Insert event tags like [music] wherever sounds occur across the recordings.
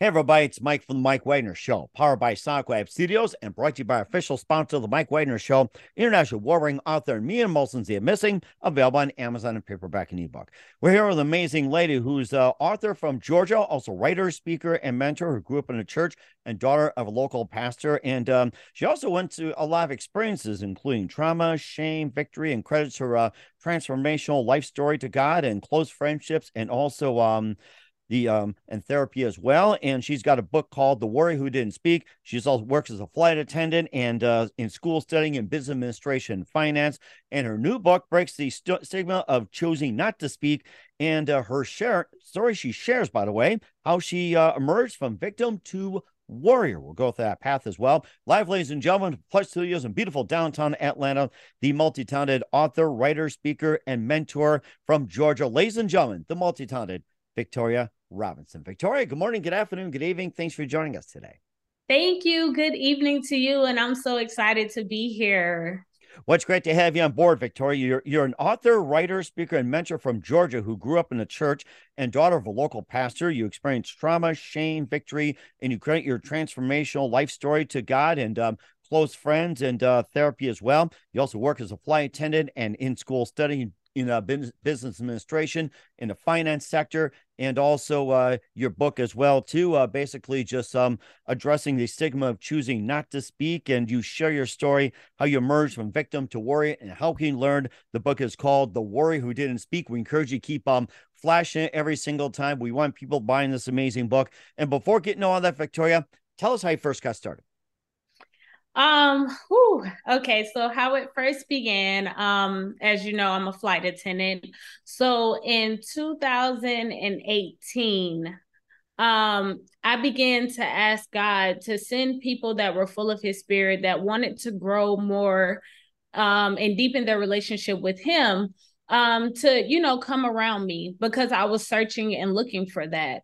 Hey everybody, it's Mike from the Mike Wagner Show, powered by Sonic Web Studios and brought to you by our official sponsor of the Mike Wagner Show, international warring author Mia Mohsen The Missing, available on Amazon and paperback and ebook. We're here with an amazing lady who's an author from Georgia, also writer, speaker, and mentor who grew up in a church and daughter of a local pastor. And um, she also went to a lot of experiences, including trauma, shame, victory, and credits her uh, transformational life story to God and close friendships and also um, the um and therapy as well. And she's got a book called The Warrior Who Didn't Speak. She also works as a flight attendant and uh, in school studying in business administration and finance. And her new book breaks the st- stigma of choosing not to speak. And uh, her share story she shares, by the way, how she uh, emerged from victim to warrior. We'll go through that path as well. Live, ladies and gentlemen, Plush Studios in beautiful downtown Atlanta, the multi talented author, writer, speaker, and mentor from Georgia. Ladies and gentlemen, the multi talented Victoria Robinson. Victoria, good morning, good afternoon, good evening. Thanks for joining us today. Thank you. Good evening to you. And I'm so excited to be here. Well, it's great to have you on board, Victoria. You're, you're an author, writer, speaker, and mentor from Georgia who grew up in a church and daughter of a local pastor. You experienced trauma, shame, victory, and you credit your transformational life story to God and um, close friends and uh, therapy as well. You also work as a flight attendant and in school studying in uh, business administration in the finance sector and also uh, your book as well too uh, basically just um, addressing the stigma of choosing not to speak and you share your story how you emerged from victim to warrior and how can you learn the book is called the warrior who didn't speak. We encourage you to keep um flashing it every single time. We want people buying this amazing book. And before getting all that victoria tell us how you first got started um, whew, okay, so how it first began, um, as you know, I'm a flight attendant. So in 2018, um, I began to ask God to send people that were full of his spirit that wanted to grow more um and deepen their relationship with him um to you know come around me because I was searching and looking for that.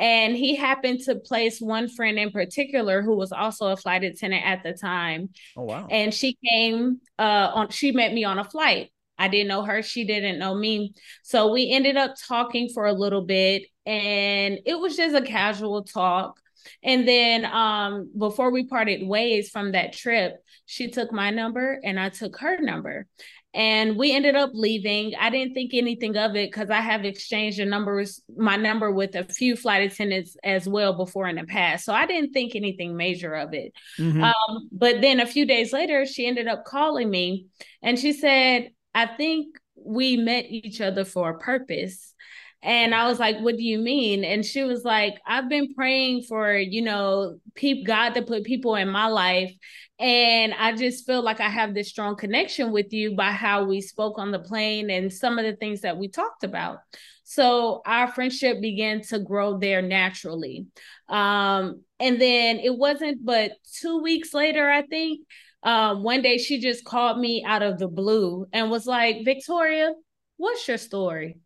And he happened to place one friend in particular who was also a flight attendant at the time. Oh wow. And she came uh on she met me on a flight. I didn't know her, she didn't know me. So we ended up talking for a little bit and it was just a casual talk. And then um before we parted ways from that trip, she took my number and I took her number and we ended up leaving. I didn't think anything of it because I have exchanged the numbers, my number with a few flight attendants as well before in the past. So I didn't think anything major of it. Mm-hmm. Um, but then a few days later, she ended up calling me and she said, I think we met each other for a purpose. And I was like, what do you mean? And she was like, I've been praying for, you know, God to put people in my life. And I just feel like I have this strong connection with you by how we spoke on the plane and some of the things that we talked about. So our friendship began to grow there naturally. Um, and then it wasn't but two weeks later, I think, uh, one day she just called me out of the blue and was like, Victoria, what's your story?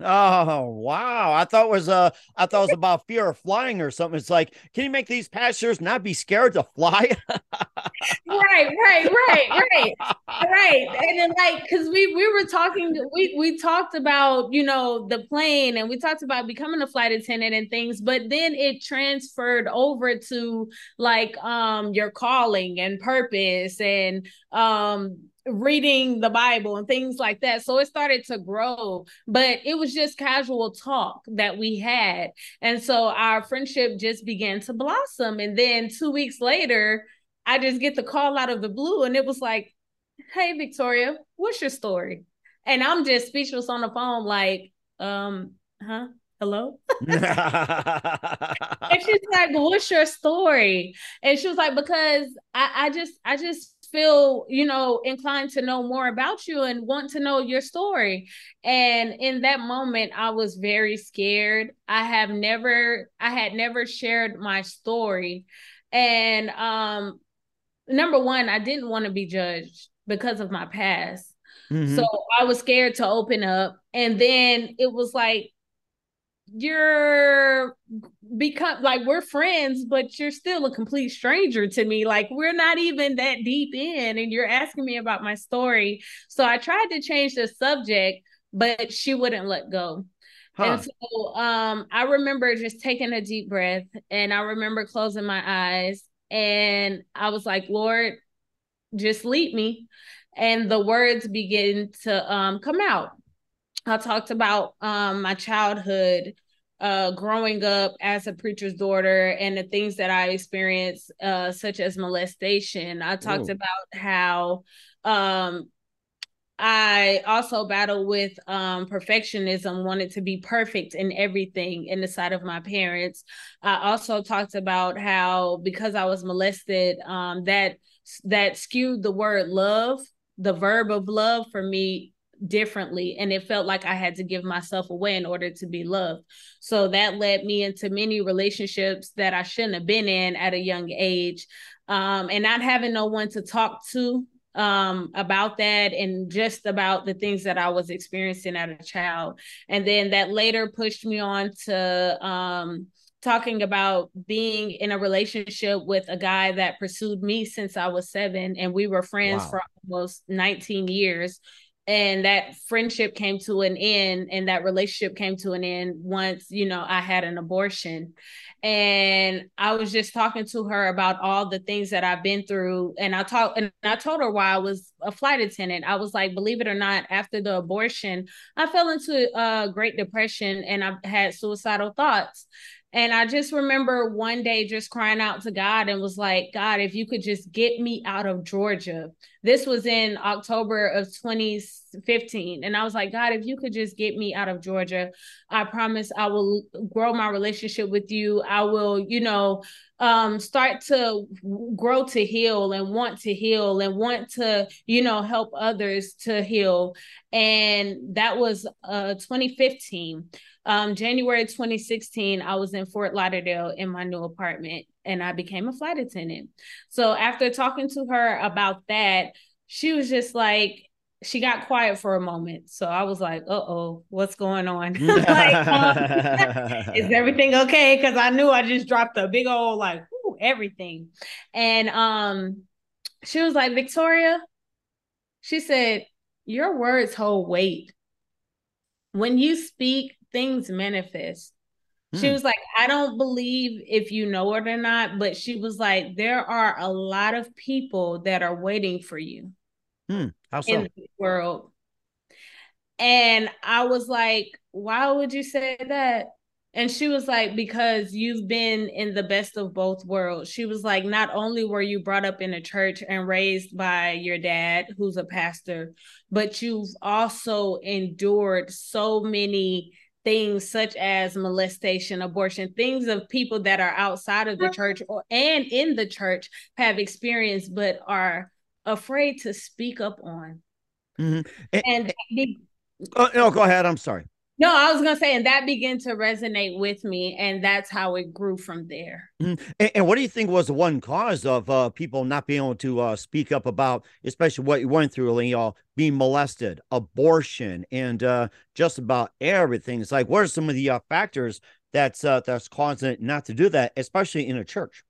Oh wow! I thought it was uh I thought it was about fear of flying or something. It's like, can you make these passengers not be scared to fly? [laughs] right. right, right, right, [laughs] right. And then like, cause we we were talking, we we talked about you know the plane, and we talked about becoming a flight attendant and things, but then it transferred over to like um your calling and purpose and um reading the Bible and things like that. So it started to grow, but it was just casual talk that we had. And so our friendship just began to blossom. And then two weeks later, I just get the call out of the blue and it was like, Hey, Victoria, what's your story? And I'm just speechless on the phone, like, um, huh? Hello? [laughs] and she's like, What's your story? And she was like, Because I, I just I just feel, you know, inclined to know more about you and want to know your story. And in that moment, I was very scared. I have never, I had never shared my story. And um, number one, I didn't want to be judged because of my past. Mm-hmm. So I was scared to open up. And then it was like, you're become like we're friends, but you're still a complete stranger to me. Like we're not even that deep in, and you're asking me about my story. So I tried to change the subject, but she wouldn't let go. Huh. And so um I remember just taking a deep breath and I remember closing my eyes and I was like, Lord, just lead me. And the words begin to um come out. I talked about um, my childhood, uh, growing up as a preacher's daughter, and the things that I experienced, uh, such as molestation. I talked Ooh. about how um, I also battled with um, perfectionism, wanted to be perfect in everything in the sight of my parents. I also talked about how because I was molested, um, that that skewed the word love, the verb of love for me differently and it felt like I had to give myself away in order to be loved. So that led me into many relationships that I shouldn't have been in at a young age. Um, and not having no one to talk to um, about that and just about the things that I was experiencing as a child. And then that later pushed me on to um, talking about being in a relationship with a guy that pursued me since I was seven, and we were friends wow. for almost 19 years and that friendship came to an end and that relationship came to an end once you know i had an abortion and i was just talking to her about all the things that i've been through and i talked and i told her why i was a flight attendant i was like believe it or not after the abortion i fell into a great depression and i had suicidal thoughts and I just remember one day just crying out to God and was like, God, if you could just get me out of Georgia. This was in October of 2015. And I was like, God, if you could just get me out of Georgia, I promise I will grow my relationship with you. I will, you know, um, start to grow to heal and want to heal and want to, you know, help others to heal. And that was uh, 2015 um, January 2016, I was in Fort Lauderdale in my new apartment and I became a flight attendant. So after talking to her about that, she was just like, she got quiet for a moment. So I was like, uh oh, what's going on? [laughs] like, um, [laughs] is everything okay? Because I knew I just dropped a big old like everything. And um she was like, Victoria, she said, Your words hold weight. When you speak, things manifest. She hmm. was like, I don't believe if you know it or not, but she was like, there are a lot of people that are waiting for you hmm. How so? in the world. And I was like, why would you say that? And she was like, because you've been in the best of both worlds. She was like, not only were you brought up in a church and raised by your dad, who's a pastor, but you've also endured so many things such as molestation, abortion, things of people that are outside of the church or and in the church have experienced but are afraid to speak up on. Mm-hmm. And, and be, oh, no, go ahead. I'm sorry. No, I was gonna say, and that began to resonate with me, and that's how it grew from there. Mm-hmm. And, and, what do you think was the one cause of uh, people not being able to uh, speak up about, especially what you went through, you know, being molested, abortion, and uh, just about everything? It's like, what are some of the uh, factors that's uh, that's causing it not to do that, especially in a church?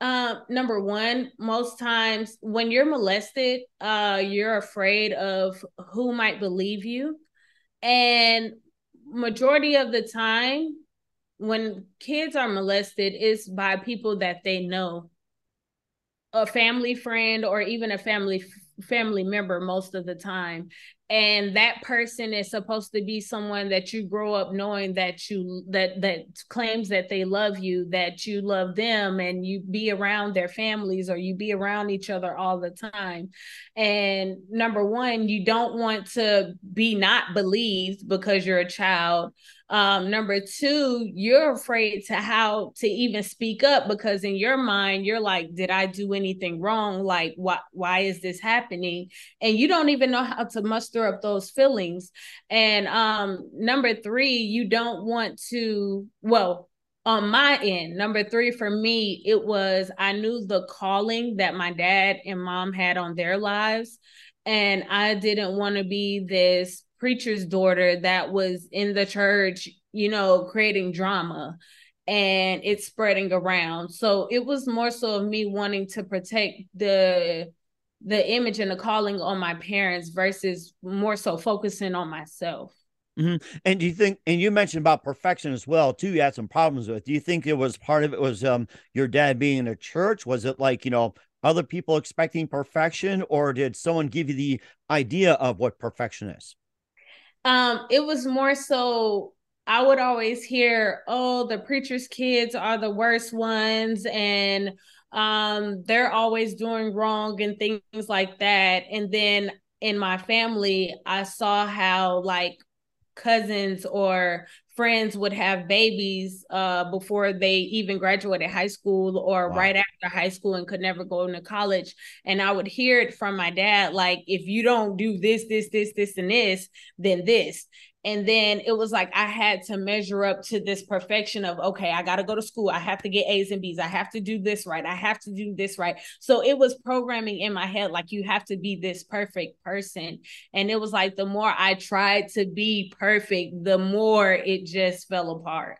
Um, number one, most times when you're molested, uh, you're afraid of who might believe you. And majority of the time, when kids are molested, it's by people that they know. A family friend or even a family family member most of the time. And that person is supposed to be someone that you grow up knowing that you that that claims that they love you that you love them and you be around their families or you be around each other all the time. And number one you don't want to be not believed because you're a child um, number two, you're afraid to how to even speak up because in your mind, you're like, did I do anything wrong? Like, why why is this happening? And you don't even know how to muster up those feelings. And um, number three, you don't want to, well, on my end, number three for me, it was I knew the calling that my dad and mom had on their lives. And I didn't want to be this preacher's daughter that was in the church, you know, creating drama and it's spreading around. So it was more so of me wanting to protect the the image and the calling on my parents versus more so focusing on myself. Mm-hmm. And do you think, and you mentioned about perfection as well, too, you had some problems with. Do you think it was part of it was um your dad being in a church? Was it like, you know, other people expecting perfection, or did someone give you the idea of what perfection is? Um, it was more so I would always hear, oh, the preacher's kids are the worst ones, and um, they're always doing wrong and things like that. And then in my family, I saw how like cousins or friends would have babies uh, before they even graduated high school or wow. right after high school and could never go into college. And I would hear it from my dad, like, if you don't do this, this, this, this, and this, then this and then it was like i had to measure up to this perfection of okay i got to go to school. I have to get a's and b's. I have to do this right. I have to do this right. So it was programming in my head like you have to be this perfect person. And it was like the more i tried to be perfect the more it just fell apart.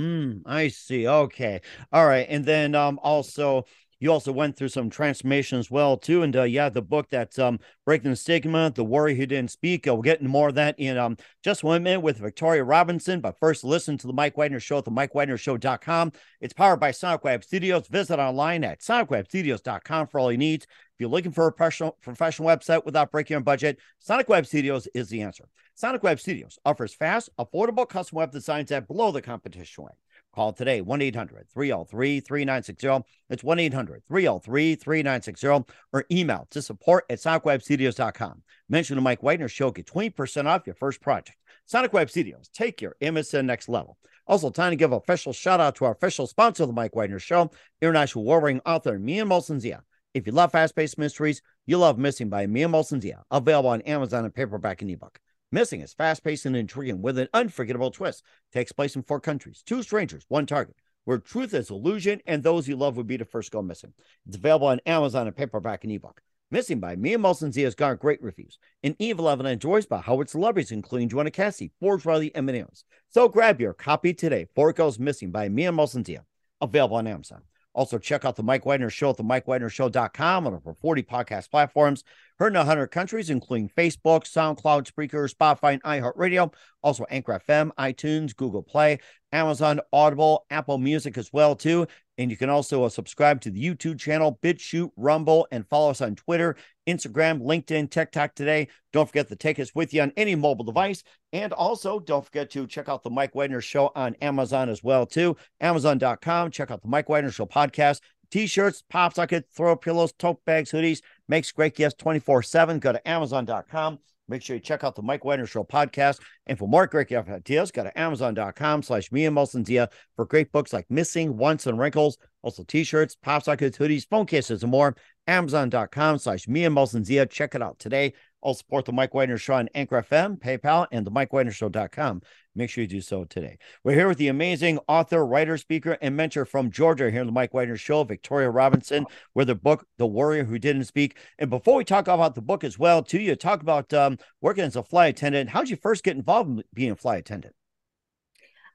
Mm, i see. Okay. All right. And then um also you also went through some transformation as well too, and uh, yeah, the book that's um, breaking the stigma, the warrior who didn't speak. Uh, we'll get into more of that in um, just one minute with Victoria Robinson. But first, listen to the Mike Wagner Show at the mike MikeWagnerShow.com. It's powered by Sonic Web Studios. Visit online at SonicWebStudios.com for all you need. If you're looking for a professional professional website without breaking your budget, Sonic Web Studios is the answer. Sonic Web Studios offers fast, affordable custom web designs that blow the competition away. Call today 1 800 303 3960. It's 1 800 303 3960 or email to support at sonicwebstudios.com. Mention the Mike Wagner Show, get 20% off your first project. Sonic Web Studios, take your MSN next level. Also, time to give a official shout out to our official sponsor of the Mike Wagner Show, international warring author Mia Mohsen Zia. If you love fast paced mysteries, you love Missing by Mia Mohsen Zia, available on Amazon and paperback and ebook. Missing is fast paced and intriguing with an unforgettable twist. Takes place in four countries, two strangers, one target, where truth is illusion and those you love would be the first go missing. It's available on Amazon and paperback and ebook. Missing by Mia Mohsen Z has garnered great reviews. And Eve 11 enjoys by Howard celebrities, including Joanna Cassie, Forbes Riley, and many others. So grab your copy today. Four Goes Missing by Mia Mohsen Z, available on Amazon. Also, check out the Mike Wagner Show at the MikeWagnerShow.com on over 40 podcast platforms. Heard in 100 countries, including Facebook, SoundCloud, Spreaker, Spotify, and iHeartRadio. Also, Anchor FM, iTunes, Google Play, Amazon, Audible, Apple Music as well, too. And you can also uh, subscribe to the YouTube channel, BitChute, Rumble, and follow us on Twitter, Instagram, LinkedIn, TikTok today. Don't forget to take us with you on any mobile device. And also, don't forget to check out the Mike Wagner Show on Amazon as well, too. Amazon.com. Check out the Mike Wagner Show podcast. T-shirts, pop socket, throw pillows, tote bags, hoodies. Makes great gifts 24-7. Go to Amazon.com. Make sure you check out the Mike Wagner Show podcast. And for more great ideas, go to Amazon.com slash me and Mohsen Zia for great books like Missing, Once, and Wrinkles. Also t-shirts, pop sockets, hoodies, phone cases, and more. Amazon.com slash me and Mohsen Zia. Check it out today. I'll support the Mike Wagner Show on Anchor FM, PayPal, and the MikeWagnerShow.com. Make sure you do so today. We're here with the amazing author, writer, speaker, and mentor from Georgia here on the Mike Wagner Show, Victoria Robinson, with the book The Warrior Who Didn't Speak. And before we talk about the book as well, too, you talk about um, working as a flight attendant. How did you first get involved in being a flight attendant?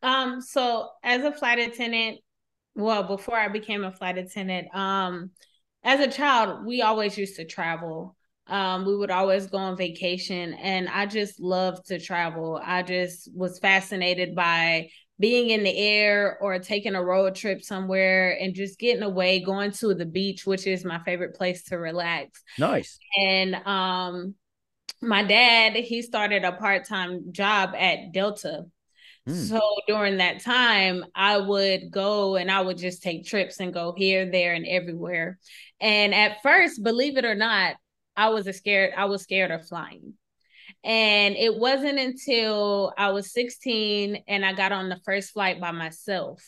Um, so as a flight attendant, well, before I became a flight attendant, um, as a child, we always used to travel. Um, we would always go on vacation, and I just loved to travel. I just was fascinated by being in the air or taking a road trip somewhere and just getting away, going to the beach, which is my favorite place to relax. Nice. And um, my dad, he started a part time job at Delta. Mm. So during that time, I would go and I would just take trips and go here, there, and everywhere. And at first, believe it or not, I was scared. I was scared of flying. And it wasn't until I was 16 and I got on the first flight by myself.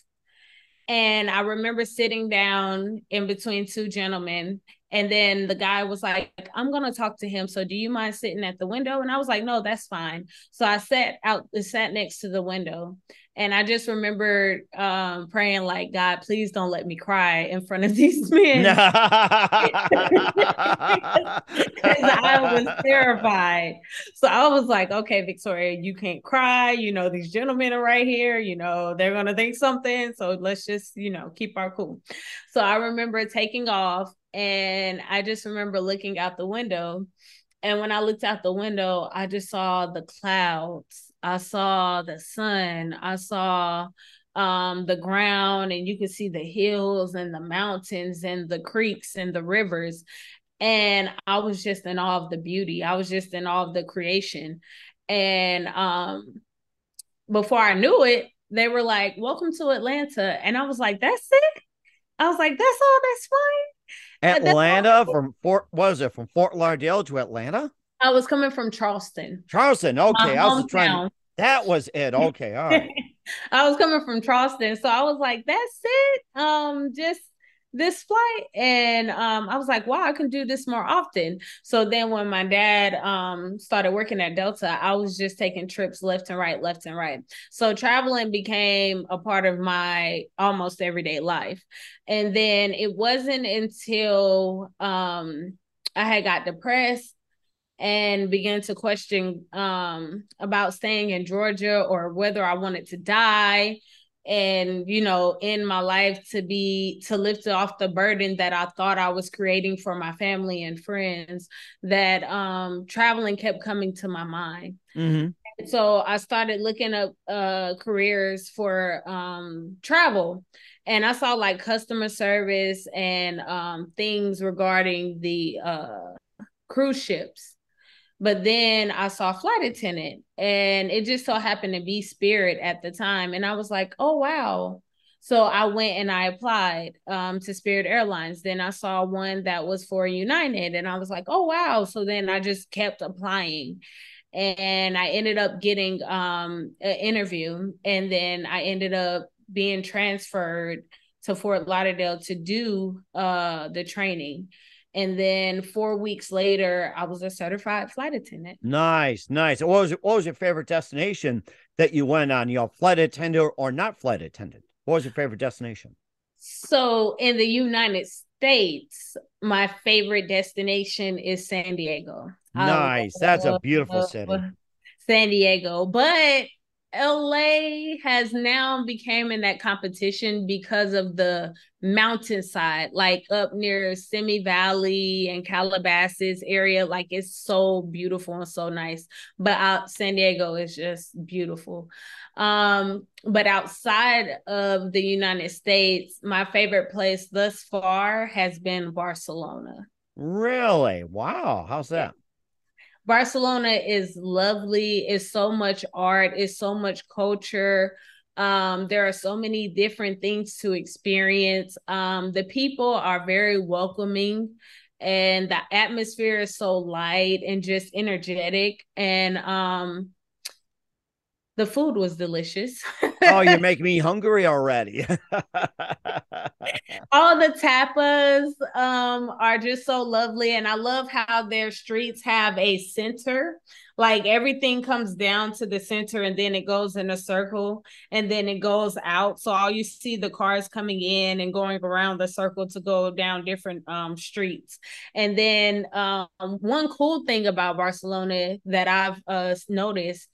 And I remember sitting down in between two gentlemen and then the guy was like, I'm gonna talk to him. So do you mind sitting at the window? And I was like, no, that's fine. So I sat out, sat next to the window. And I just remember um, praying, like, God, please don't let me cry in front of [laughs] these men. [laughs] Because I was terrified. So I was like, okay, Victoria, you can't cry. You know, these gentlemen are right here. You know, they're going to think something. So let's just, you know, keep our cool. So I remember taking off and I just remember looking out the window. And when I looked out the window, I just saw the clouds. I saw the sun. I saw um, the ground, and you could see the hills and the mountains and the creeks and the rivers. And I was just in awe of the beauty. I was just in awe of the creation. And um, before I knew it, they were like, Welcome to Atlanta. And I was like, That's it? I was like, That's all, that's fine. Atlanta from Fort was it from Fort Lauderdale to Atlanta? I was coming from Charleston. Charleston, okay. I was trying. That was it. Okay, all right. [laughs] I was coming from Charleston, so I was like, "That's it." Um, just this flight and um, I was like, wow, I can do this more often. So then when my dad um, started working at Delta, I was just taking trips left and right, left and right. So traveling became a part of my almost everyday life. And then it wasn't until um, I had got depressed and began to question um, about staying in Georgia or whether I wanted to die and you know in my life to be to lift off the burden that i thought i was creating for my family and friends that um traveling kept coming to my mind. Mm-hmm. so i started looking up uh careers for um travel. And i saw like customer service and um things regarding the uh cruise ships but then I saw flight attendant and it just so happened to be Spirit at the time. And I was like, oh, wow. So I went and I applied um, to Spirit Airlines. Then I saw one that was for United and I was like, oh, wow. So then I just kept applying and I ended up getting um, an interview. And then I ended up being transferred to Fort Lauderdale to do uh, the training. And then four weeks later, I was a certified flight attendant. Nice, nice. What was what was your favorite destination that you went on? You know, flight attendant or not flight attendant? What was your favorite destination? So in the United States, my favorite destination is San Diego. Nice. That's a beautiful city. San Diego. But LA has now became in that competition because of the mountainside, like up near Simi Valley and Calabasas area. Like it's so beautiful and so nice. But out San Diego is just beautiful. Um, but outside of the United States, my favorite place thus far has been Barcelona. Really? Wow. How's that? Barcelona is lovely. It's so much art, it's so much culture. Um, there are so many different things to experience. Um, the people are very welcoming and the atmosphere is so light and just energetic. And um, the food was delicious. oh, you're making me [laughs] hungry already. [laughs] All the tapas um, are just so lovely. And I love how their streets have a center. Like everything comes down to the center and then it goes in a circle and then it goes out. So all you see the cars coming in and going around the circle to go down different um, streets. And then um, one cool thing about Barcelona that I've uh, noticed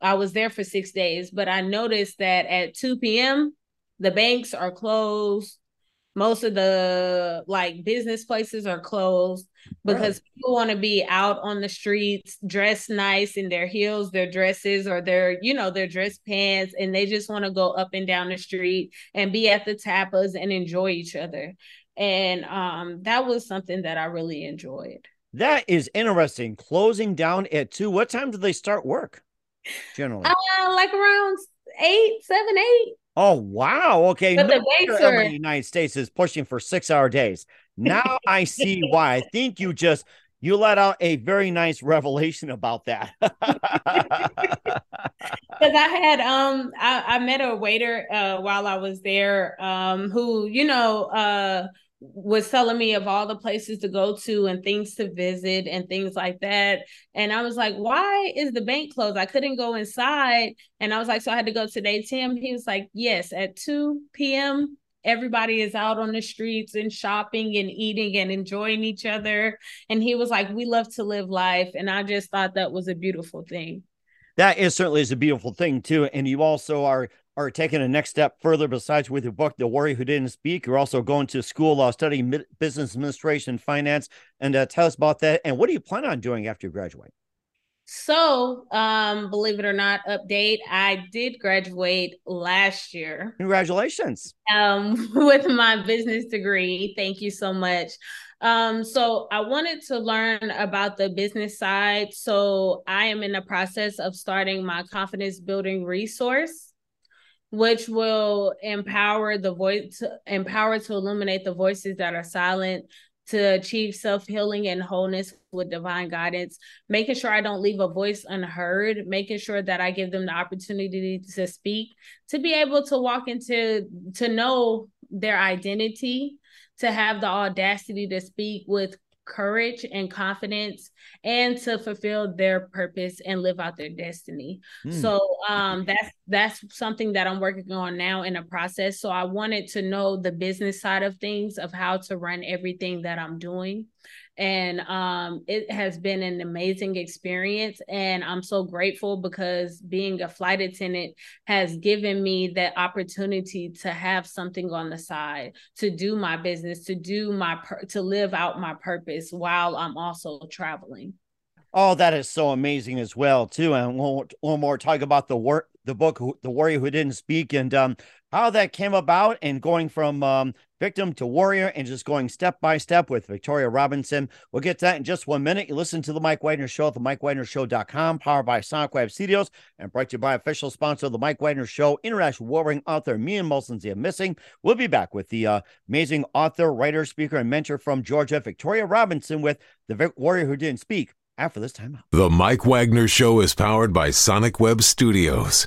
I was there for six days, but I noticed that at 2 p.m., the banks are closed most of the like business places are closed because right. people want to be out on the streets dressed nice in their heels their dresses or their you know their dress pants and they just want to go up and down the street and be at the tapas and enjoy each other and um that was something that i really enjoyed that is interesting closing down at two what time do they start work generally uh, like around eight seven eight Oh wow! Okay, but no the are... the United States is pushing for six-hour days. Now I see why. I think you just you let out a very nice revelation about that. [laughs] Because I had um I, I met a waiter uh while I was there um who you know uh was telling me of all the places to go to and things to visit and things like that. And I was like, why is the bank closed? I couldn't go inside. And I was like, so I had to go to the ATM. He was like, yes, at 2 p.m., everybody is out on the streets and shopping and eating and enjoying each other. And he was like, we love to live life. And I just thought that was a beautiful thing. That is certainly is a beautiful thing too. And you also are are taking a next step further besides with your book, The Warrior Who Didn't Speak. You're also going to school, uh, studying business administration, finance, and uh, tell us about that. And what do you plan on doing after you graduate? So, um, believe it or not, update. I did graduate last year. Congratulations. Um, [laughs] with my business degree. Thank you so much. Um, so I wanted to learn about the business side. So I am in the process of starting my confidence building resource which will empower the voice to, empower to illuminate the voices that are silent to achieve self-healing and wholeness with divine guidance. Making sure i don't leave a voice unheard. Making sure that i give them the opportunity to speak to be able to walk into to know their identity to have the audacity to speak with courage and confidence and to fulfill their purpose and live out their destiny. Mm. So um that's that's something that I'm working on now in a process. So I wanted to know the business side of things of how to run everything that I'm doing and um, it has been an amazing experience and i'm so grateful because being a flight attendant has given me that opportunity to have something on the side to do my business to do my to live out my purpose while i'm also traveling Oh, that is so amazing as well, too. And one, one more talk about the work, the book, The Warrior Who Didn't Speak, and um, how that came about, and going from um, victim to warrior, and just going step by step with Victoria Robinson. We'll get to that in just one minute. You listen to the Mike Wagner Show at the MikeWagnerShow.com, powered by Sonic Web Studios, and brought to you by official sponsor of the Mike Wagner Show, international warring author Mia Mohsen Zia Missing. We'll be back with the uh, amazing author, writer, speaker, and mentor from Georgia, Victoria Robinson, with the Warrior Who Didn't Speak after this timeout. The Mike Wagner Show is powered by Sonic Web Studios.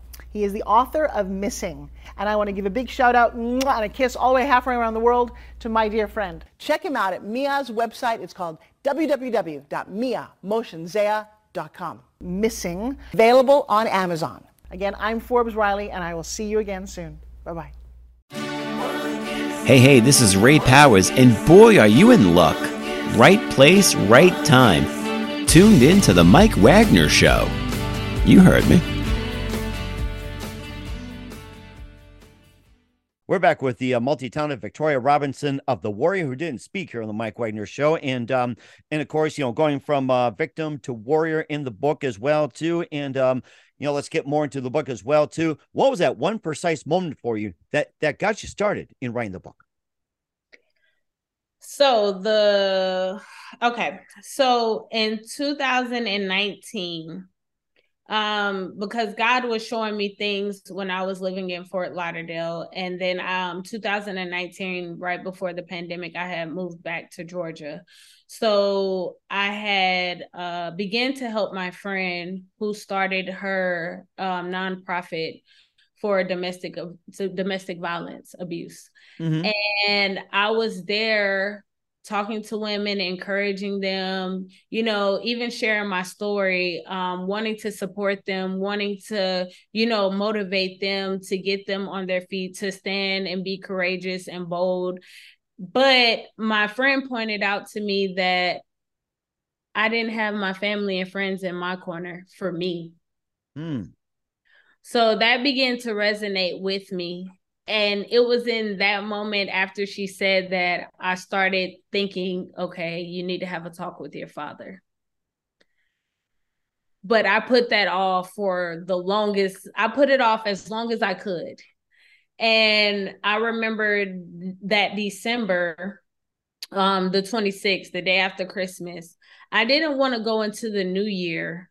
He is the author of Missing. And I want to give a big shout out and a kiss all the way halfway around the world to my dear friend. Check him out at Mia's website. It's called www.miamotionzea.com. Missing, available on Amazon. Again, I'm Forbes Riley, and I will see you again soon. Bye bye. Hey, hey, this is Ray Powers, and boy, are you in luck! Right place, right time. Tuned in to The Mike Wagner Show. You heard me. We're back with the uh, multi-talented Victoria Robinson of the Warrior who didn't speak here on the Mike Wagner Show, and um, and of course, you know, going from uh, victim to warrior in the book as well too, and um, you know, let's get more into the book as well too. What was that one precise moment for you that that got you started in writing the book? So the okay, so in 2019, um, because God was showing me things when I was living in Fort Lauderdale, and then um 2019, right before the pandemic, I had moved back to Georgia. So I had uh began to help my friend who started her um nonprofit for domestic to domestic violence abuse. Mm-hmm. And I was there talking to women, encouraging them, you know, even sharing my story, um, wanting to support them, wanting to, you know, motivate them to get them on their feet, to stand and be courageous and bold. But my friend pointed out to me that I didn't have my family and friends in my corner for me. Mm. So that began to resonate with me. And it was in that moment after she said that I started thinking, okay, you need to have a talk with your father. But I put that off for the longest, I put it off as long as I could. And I remember that December, um, the 26th, the day after Christmas, I didn't want to go into the new year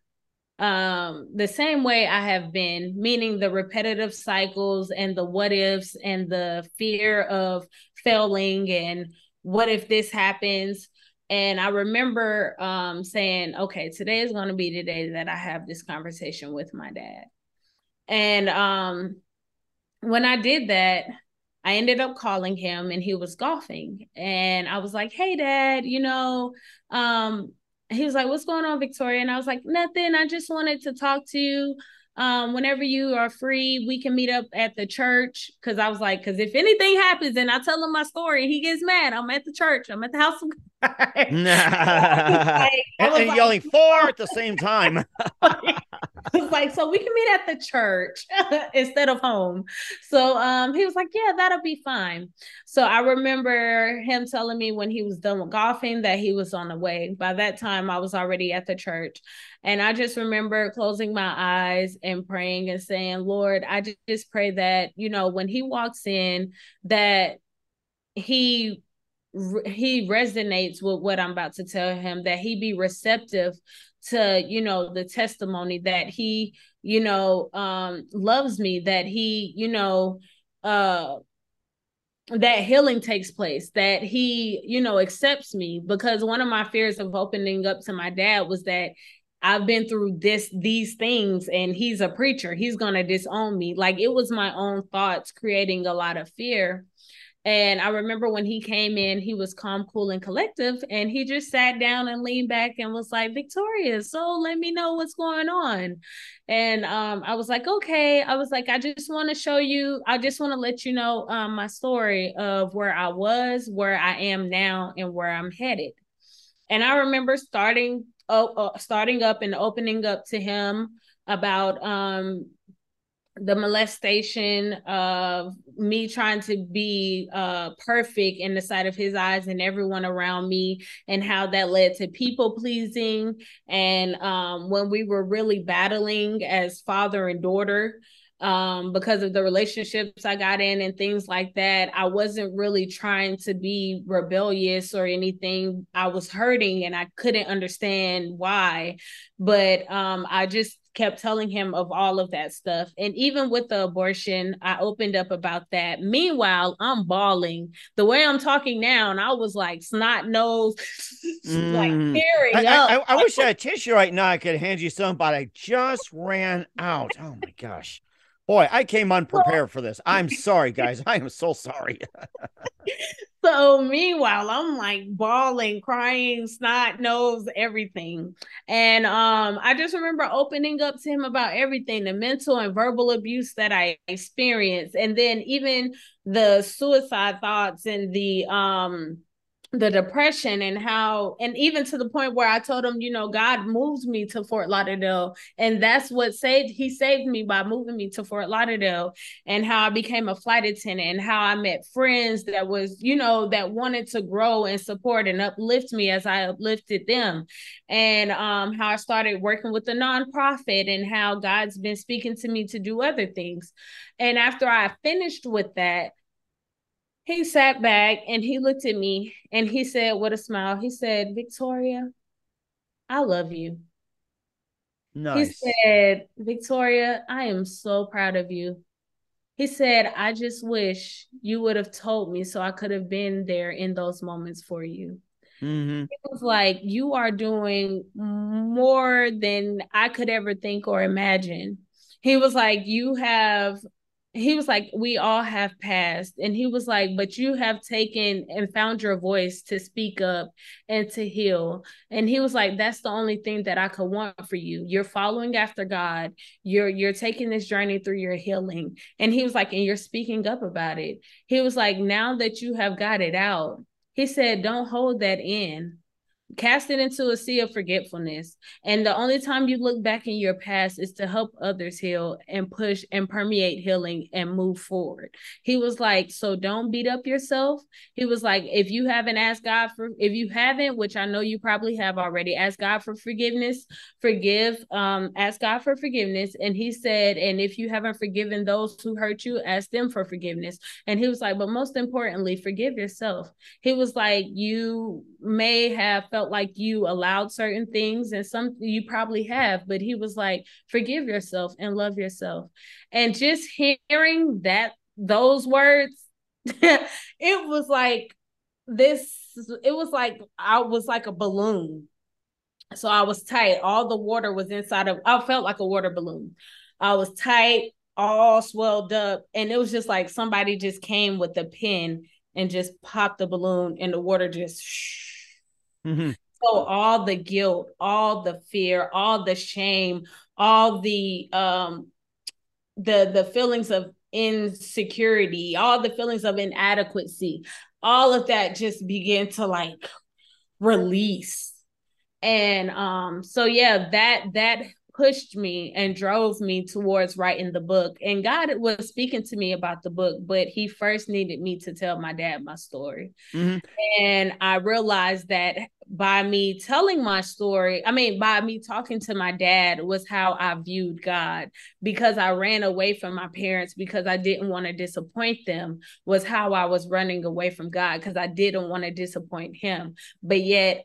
um, the same way I have been, meaning the repetitive cycles and the what ifs and the fear of failing and what if this happens. And I remember um, saying, okay, today is going to be the day that I have this conversation with my dad. And um, when I did that, I ended up calling him and he was golfing. And I was like, hey, dad, you know, um, he was like, What's going on, Victoria? And I was like, Nothing. I just wanted to talk to you. Um, whenever you are free, we can meet up at the church. Cause I was like, because if anything happens and I tell him my story, he gets mad. I'm at the church. I'm at the house of. Like, [laughs] and, like, yelling [laughs] four at the same time. was like, so we can meet at the church [laughs] instead of home. So um, he was like, yeah, that'll be fine. So I remember him telling me when he was done with golfing that he was on the way. By that time, I was already at the church. And I just remember closing my eyes and praying and saying, Lord, I just pray that, you know, when he walks in, that he he resonates with what I'm about to tell him, that he be receptive to you know the testimony that he you know um loves me that he you know uh that healing takes place that he you know accepts me. Because one of my fears of opening up to my dad was that I've been through this these things and he's a preacher. He's going to disown me. Like it was my own thoughts creating a lot of fear and I remember when he came in, he was calm, cool, and collective. And he just sat down and leaned back and was like, Victoria, so let me know what's going on. And um, I was like, okay. I was like, I just want to show you, I just want to let you know um, my story of where I was, where I am now, and where I'm headed. And I remember starting uh, starting up and opening up to him about um the molestation of me trying to be uh perfect in the sight of his eyes and everyone around me and how that led to people pleasing. And um when we were really battling as father and daughter um because of the relationships I got in and things like that I wasn't really trying to be rebellious or anything. I was hurting and I couldn't understand why. But um I just kept telling him of all of that stuff. And even with the abortion, I opened up about that. Meanwhile, I'm bawling the way I'm talking now, and I was like snot nose, [laughs] mm. like tearing I, up. I, I, I wish I had tissue right now. I could hand you some, but I just ran out. Oh my gosh. Boy, I came unprepared for this. I'm sorry, guys. I am so sorry. [laughs] so meanwhile, I'm like bawling, crying, snot, nose, everything. And um, I just remember opening up to him about everything, the mental and verbal abuse that I experienced, and then even the suicide thoughts and the um the depression and how and even to the point where I told him, you know, God moved me to Fort Lauderdale and that's what saved he saved me by moving me to Fort Lauderdale and how I became a flight attendant and how I met friends that was, you know, that wanted to grow and support and uplift me as I uplifted them. And um how I started working with the nonprofit and how God's been speaking to me to do other things. And after I finished with that, he sat back and he looked at me and he said with a smile, he said, Victoria, I love you. Nice. He said, Victoria, I am so proud of you. He said, I just wish you would have told me so I could have been there in those moments for you. Mm-hmm. It was like, you are doing more than I could ever think or imagine. He was like, you have he was like, We all have passed. And he was like, But you have taken and found your voice to speak up and to heal. And he was like, That's the only thing that I could want for you. You're following after God. You're you're taking this journey through your healing. And he was like, and you're speaking up about it. He was like, now that you have got it out, he said, Don't hold that in cast it into a sea of forgetfulness. And the only time you look back in your past is to help others heal and push and permeate healing and move forward. He was like, so don't beat up yourself. He was like, if you haven't asked God for, if you haven't, which I know you probably have already, ask God for forgiveness, forgive, um, ask God for forgiveness. And he said, and if you haven't forgiven those who hurt you, ask them for forgiveness. And he was like, but most importantly, forgive yourself. He was like, you may have felt felt like you allowed certain things and some you probably have but he was like forgive yourself and love yourself. And just hearing that those words [laughs] it was like this it was like i was like a balloon. So i was tight. All the water was inside of i felt like a water balloon. I was tight all swelled up and it was just like somebody just came with a pin and just popped the balloon and the water just Mm-hmm. So all the guilt, all the fear, all the shame, all the um the the feelings of insecurity, all the feelings of inadequacy, all of that just began to like release. And um so yeah, that that pushed me and drove me towards writing the book. And God was speaking to me about the book, but He first needed me to tell my dad my story. Mm-hmm. And I realized that by me telling my story, I mean, by me talking to my dad, was how I viewed God because I ran away from my parents because I didn't want to disappoint them, was how I was running away from God because I didn't want to disappoint Him. But yet,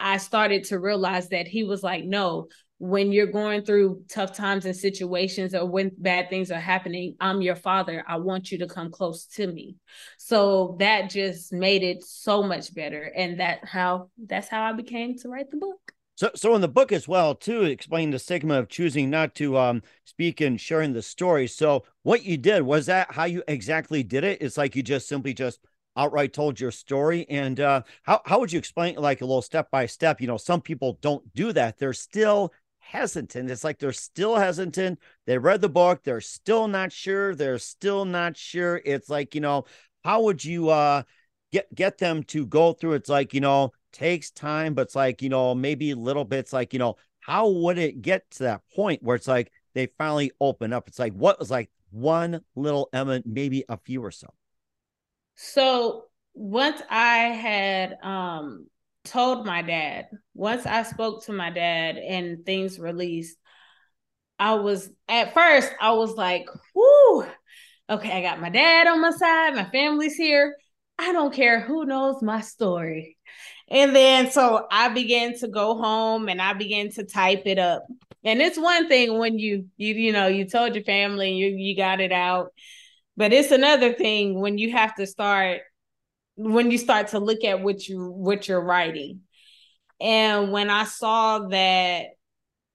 I started to realize that He was like, no, when you're going through tough times and situations or when bad things are happening i'm your father i want you to come close to me so that just made it so much better and that how that's how i became to write the book so, so in the book as well, too, explain the stigma of choosing not to um, speak and sharing the story. So, what you did was that how you exactly did it? It's like you just simply just outright told your story. And uh, how how would you explain like a little step by step? You know, some people don't do that. They're still hesitant. It's like they're still hesitant. They read the book, they're still not sure. They're still not sure. It's like, you know, how would you uh get get them to go through it's like, you know, takes time, but it's like, you know, maybe little bits like, you know, how would it get to that point where it's like they finally open up? It's like what was like one little element, maybe a few or so. So once I had um told my dad, once I spoke to my dad and things released, I was at first, I was like, whoo, okay, I got my dad on my side, my family's here. I don't care who knows my story. And then so I began to go home and I began to type it up. And it's one thing when you you you know you told your family you you got it out. But it's another thing when you have to start when you start to look at what you what you're writing. And when i saw that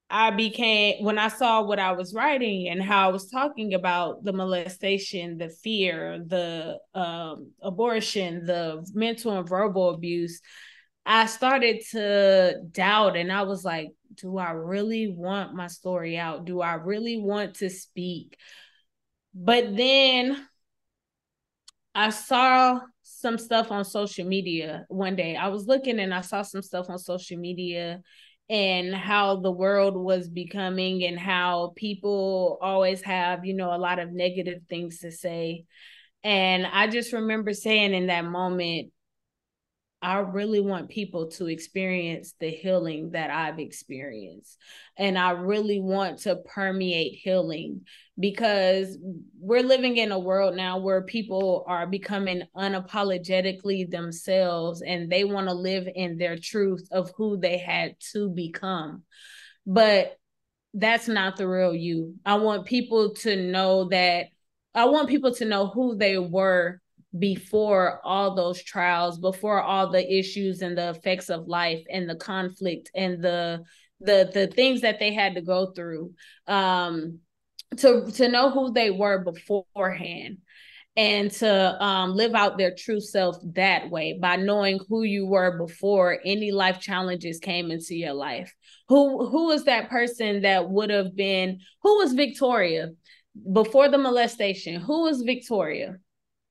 i became when i saw what i was writing and how i was talking about the molestation the fear the um, abortion the mental and verbal abuse i started to doubt and i was like do i really want my story out? Do i really want to speak? But then i saw some stuff on social media one day. I was looking and I saw some stuff on social media and how the world was becoming and how people always have, you know, a lot of negative things to say. And I just remember saying in that moment, I really want people to experience the healing that I've experienced. And I really want to permeate healing because we're living in a world now where people are becoming unapologetically themselves and they want to live in their truth of who they had to become. But that's not the real you. I want people to know that I want people to know who they were before all those trials before all the issues and the effects of life and the conflict and the the the things that they had to go through um to to know who they were beforehand and to um, live out their true self that way by knowing who you were before any life challenges came into your life. Who who was that person that would have been who was victoria before the molestation? Who was victoria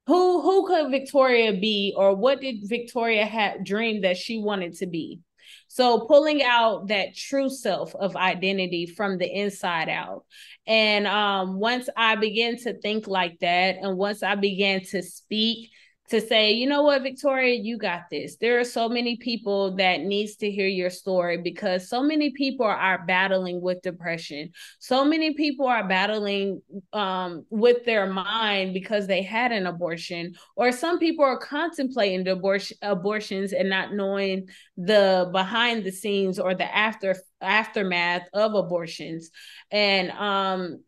who who could Victoria be or what did Victoria have dream that she wanted to be? So pulling out that true self of identity from the inside out. And um, once I began to think like that, and once I began to speak to say, you know what, Victoria, you got this. There are so many people that needs to hear your story because so many people are battling with depression. So many people are battling um, with their mind because they had an abortion, or some people are contemplating abortion abortions and not knowing the behind the scenes or the after aftermath of abortions. And um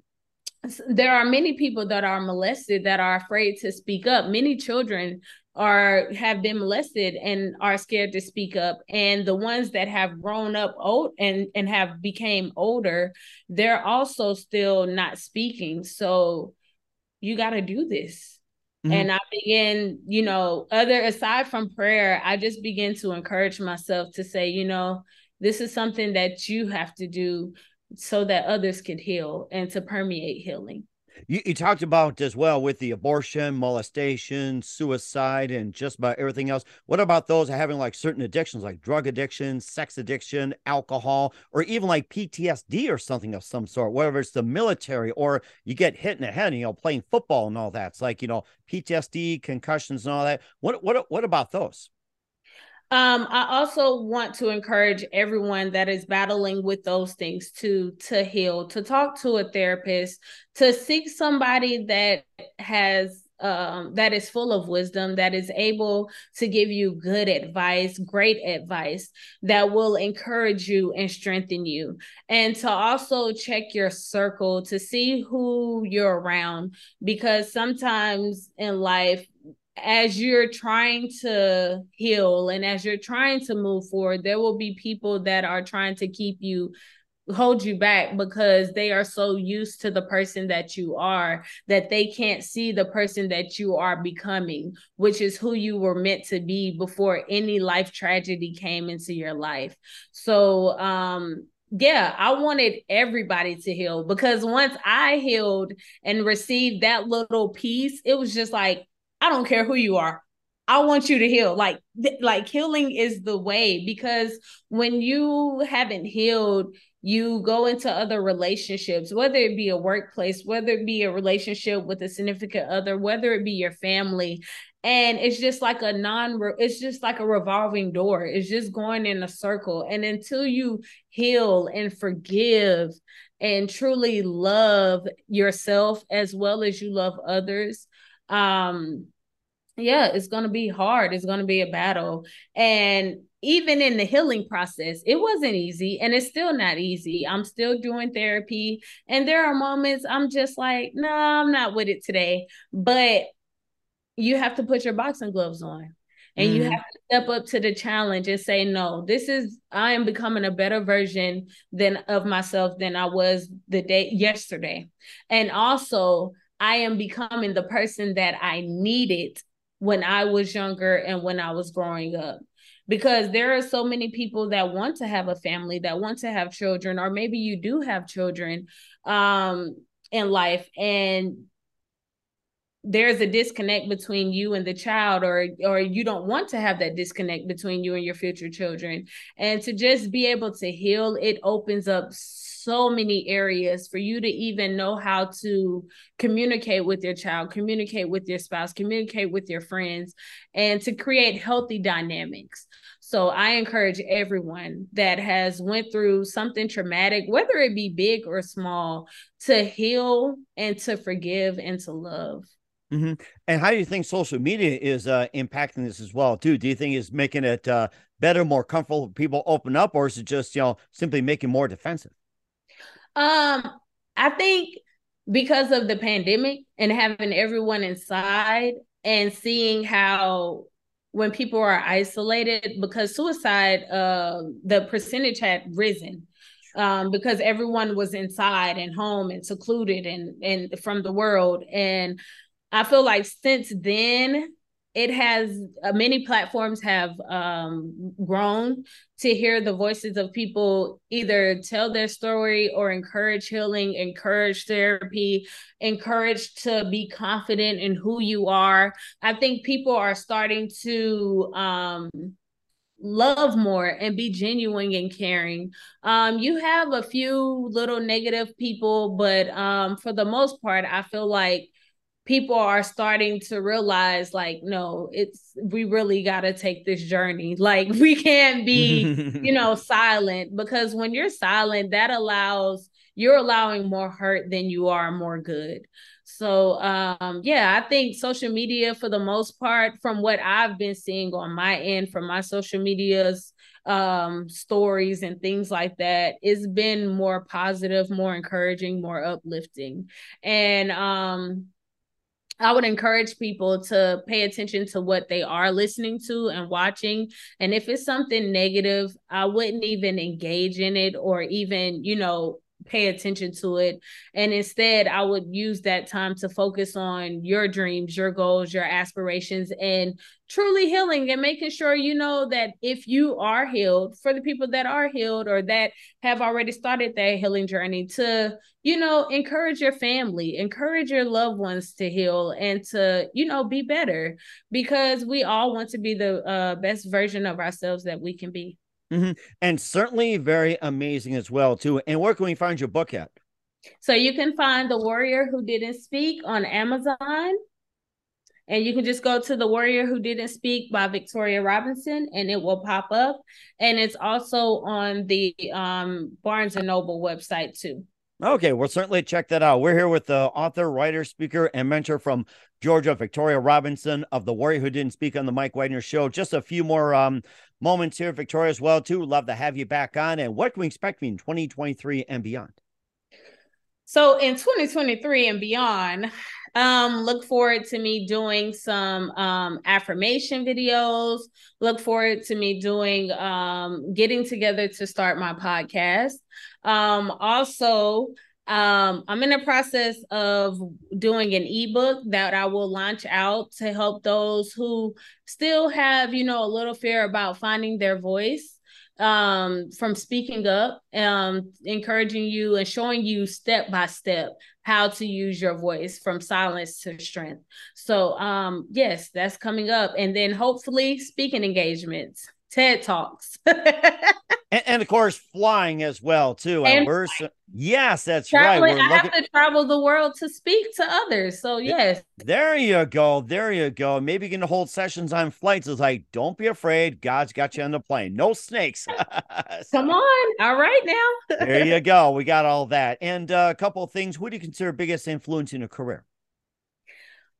there are many people that are molested that are afraid to speak up. Many children are have been molested and are scared to speak up and the ones that have grown up old and and have became older they're also still not speaking so you got to do this mm-hmm. and i begin you know other aside from prayer i just begin to encourage myself to say you know this is something that you have to do so that others could heal and to permeate healing. You, you, talked about as well with the abortion, molestation, suicide, and just about everything else. What about those having like certain addictions, like drug addiction, sex addiction, alcohol, or even like PTSD or something of some sort, whether it's the military or you get hit in the head, you know, playing football and all that. It's like, you know, PTSD, concussions, and all that. What, what, what about those? Um, I also want to encourage everyone that is battling with those things to to heal, to talk to a therapist, to seek somebody that has um, that is full of wisdom, that is able to give you good advice, great advice that will encourage you and strengthen you. And to also check your circle to see who you're around, because sometimes in life, as you're trying to heal and as you're trying to move forward, there will be people that are trying to keep you hold you back because they are so used to the person that you are that they can't see the person that you are becoming, which is who you were meant to be before any life tragedy came into your life. So, um, yeah, I wanted everybody to heal because once I healed and received that little piece, it was just like, I don't care who you are. I want you to heal. Like, th- like healing is the way because when you haven't healed, you go into other relationships, whether it be a workplace, whether it be a relationship with a significant other, whether it be your family. And it's just like a non, it's just like a revolving door. It's just going in a circle. And until you heal and forgive and truly love yourself as well as you love others, um yeah it's going to be hard. It's going to be a battle. And even in the healing process it wasn't easy and it's still not easy. I'm still doing therapy and there are moments i'm just like no i'm not with it today. But you have to put your boxing gloves on and mm-hmm. you have to step up to the challenge and say no this is i am becoming a better version than of myself than i was the day yesterday. And also I am becoming the person that I needed when I was younger and when I was growing up. Because there are so many people that want to have a family, that want to have children, or maybe you do have children um, in life, and there's a disconnect between you and the child or or you don't want to have that disconnect between you and your future children and to just be able to heal it opens up many areas for you to even know how to communicate with your child, communicate with your spouse, communicate with your friends, and to create healthy dynamics. So I encourage everyone that has went through something traumatic, whether it be big or small, to heal and to forgive and to love. Mm-hmm. And how do you think social media is uh, impacting this as well, too? Do you think it's making it uh, better, more comfortable for people open up, or is it just you know simply making more defensive? Um, I think because of the pandemic and having everyone inside and seeing how when people are isolated because suicide uh, the percentage had risen um, because everyone was inside and home and secluded and and from the world. And i feel like since then it has uh, many platforms have um, grown to hear the voices of people either tell their story or encourage healing encourage therapy encourage to be confident in who you are i think people are starting to um, love more and be genuine and caring. Um, you have a few little negative people, but um, for the most part, I feel like people are starting to realize like no it's we really got to take this journey. [laughs] Like we can't be you know [laughs] silent because when you're silent that allows you're allowing more hurt than you are more good. So um yeah i think social media for the most part from what i've been seeing on my end from my social medias um stories and things like that it's been more positive more encouraging more uplifting. And um I would encourage people to pay attention to what they are listening to and watching. And if it's something negative, I wouldn't even engage in it or even, you know, pay attention to it. And instead, I would use that time to focus on your dreams, your goals, your aspirations, and truly healing and making sure you know that if you are healed, for the people that are healed or that have already started their healing journey, to, you know, encourage your family, encourage your loved ones to heal and to, you know, be better because we all want to be the uh, best version of ourselves that we can be. Mm-hmm. And certainly very amazing as well, too. And where can we find your book at? So you can find The Warrior Who Didn't Speak on Amazon. And you can just go to The Warrior Who Didn't Speak by Victoria Robinson and it will pop up. And it's also on the um, Barnes and Noble website too. Okay, we'll certainly check that out. We're here with the author, writer, speaker, and mentor from Georgia, Victoria Robinson of The Warrior Who Didn't Speak on the Mike Wagner Show. Just a few more um, moments here, Victoria, as well, too. Love to have you back on. And what can we expect in 2023 and beyond? So in 2023 and beyond, um, look forward to me doing some um, affirmation videos. Look forward to me doing um, getting together to start my podcast. Um, also, um, I'm in the process of doing an ebook that I will launch out to help those who still have, you know, a little fear about finding their voice um, from speaking up, um, encouraging you and showing you step by step how to use your voice from silence to strength. So, um, yes, that's coming up. And then hopefully speaking engagements, TED Talks. [laughs] and, and, of course, flying as well, too. And yes, that's traveling, right. We're I looking... have to travel the world to speak to others. So, yes. There you go. There you go. Maybe you can hold sessions on flights. It's like, don't be afraid. God's got you on the plane. No snakes. [laughs] Come on. All right, now. there you [laughs] go. We got all that. And uh, a couple of things. Who do you consider biggest influence in your career?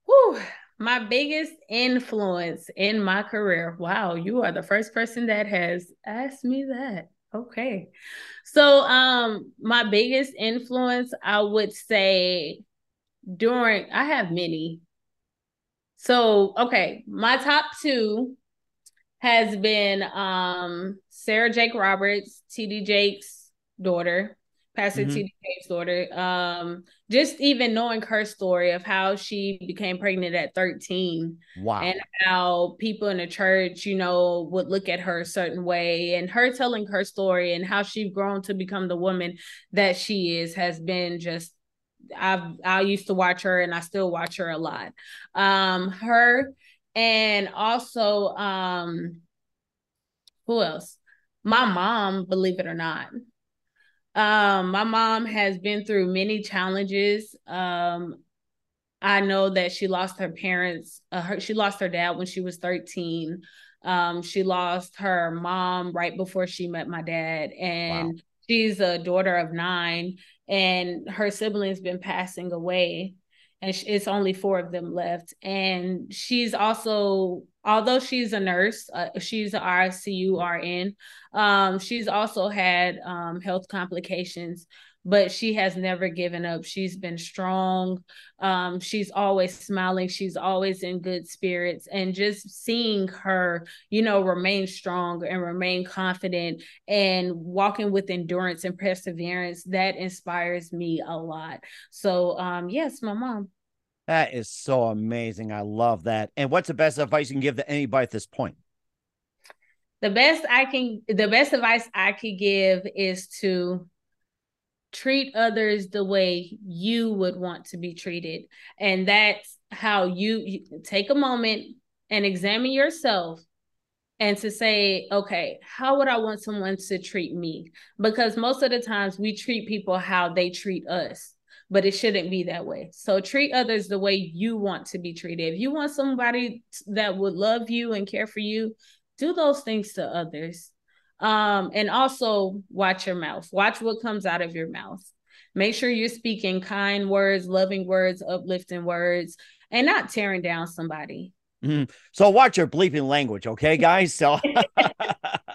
Whew my biggest influence in my career. Wow, you are the first person that has asked me that. Okay. So um my biggest influence I would say during I have many. So okay, my top 2 has been um Sarah Jakes Roberts, TD Jakes daughter. Pastor mm-hmm. T.D. Jakes daughter. Um, just even knowing her story of how she became pregnant at 13. Wow. And how people in the church, you know, would look at her a certain way and her telling her story and how she's grown to become the woman that she is has been just I've I used to watch her and I still watch her a lot. Um, her and also um who else? My mom, believe it or not Um, my mom has been through many challenges. Um, I know that she lost her parents. Uh, her, she lost her dad when she was 13. Um, she lost her mom right before she met my dad, and wow. she's a daughter of nine. And her siblings been passing away, and it's only four of them left. And she's also although she's a nurse, uh, she's an RCU RN, um, she's also had um, health complications, but she has never given up. She's been strong. Um, she's always smiling. She's always in good spirits. And just seeing her, you know, remain strong and remain confident and walking with endurance and perseverance, that inspires me a lot. So, um, yes, my mom. That is so amazing. I love that. And what's the best advice you can give to anybody at this point? The best I can the best advice I could give is to treat others the way you would want to be treated. And that's how you, you take a moment and examine yourself and to say, okay, how would I want someone to treat me? Because most of the times we treat people how they treat us but it shouldn't be that way. So treat others the way you want to be treated. If you want somebody that would love you and care for you, do those things to others. Um, and also watch your mouth. Watch what comes out of your mouth. Make sure you're speaking kind words, loving words, uplifting words, and not tearing down somebody. Mm-hmm. So watch your bleeping language, okay, guys? So [laughs]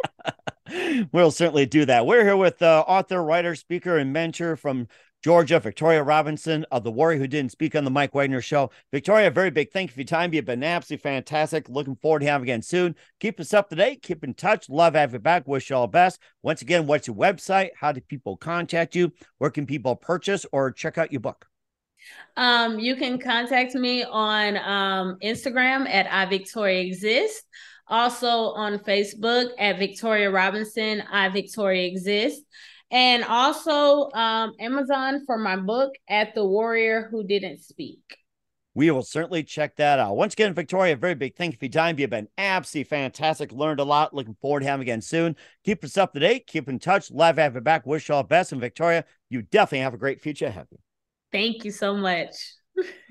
[laughs] we'll certainly do that. We're here with uh, author, writer, speaker, and mentor from Georgia, Victoria Robinson of The Warrior, who didn't speak on the Mike Wagner show. Victoria, very big thank you for your time. You've been absolutely fantastic. Looking forward to having you again soon. Keep us up to date. Keep in touch. Love having you back. Wish you all the best. Once again, what's your website? How do people contact you? Where can people purchase or check out your book? Um, you can contact me on um, Instagram at I Victoria. Also on Facebook at Victoria Robinson, I Victoria Exist and also um, Amazon for my book at the Warrior Who Didn't Speak. We will certainly check that out. Once again, Victoria, very big thank you for your time. You've been absolutely fantastic. Learned a lot. Looking forward to having you again soon. Keep us up to date. Keep in touch. Love having you back. Wish you all the best. And Victoria, you definitely have a great future ahead of you. Thank you so much. [laughs]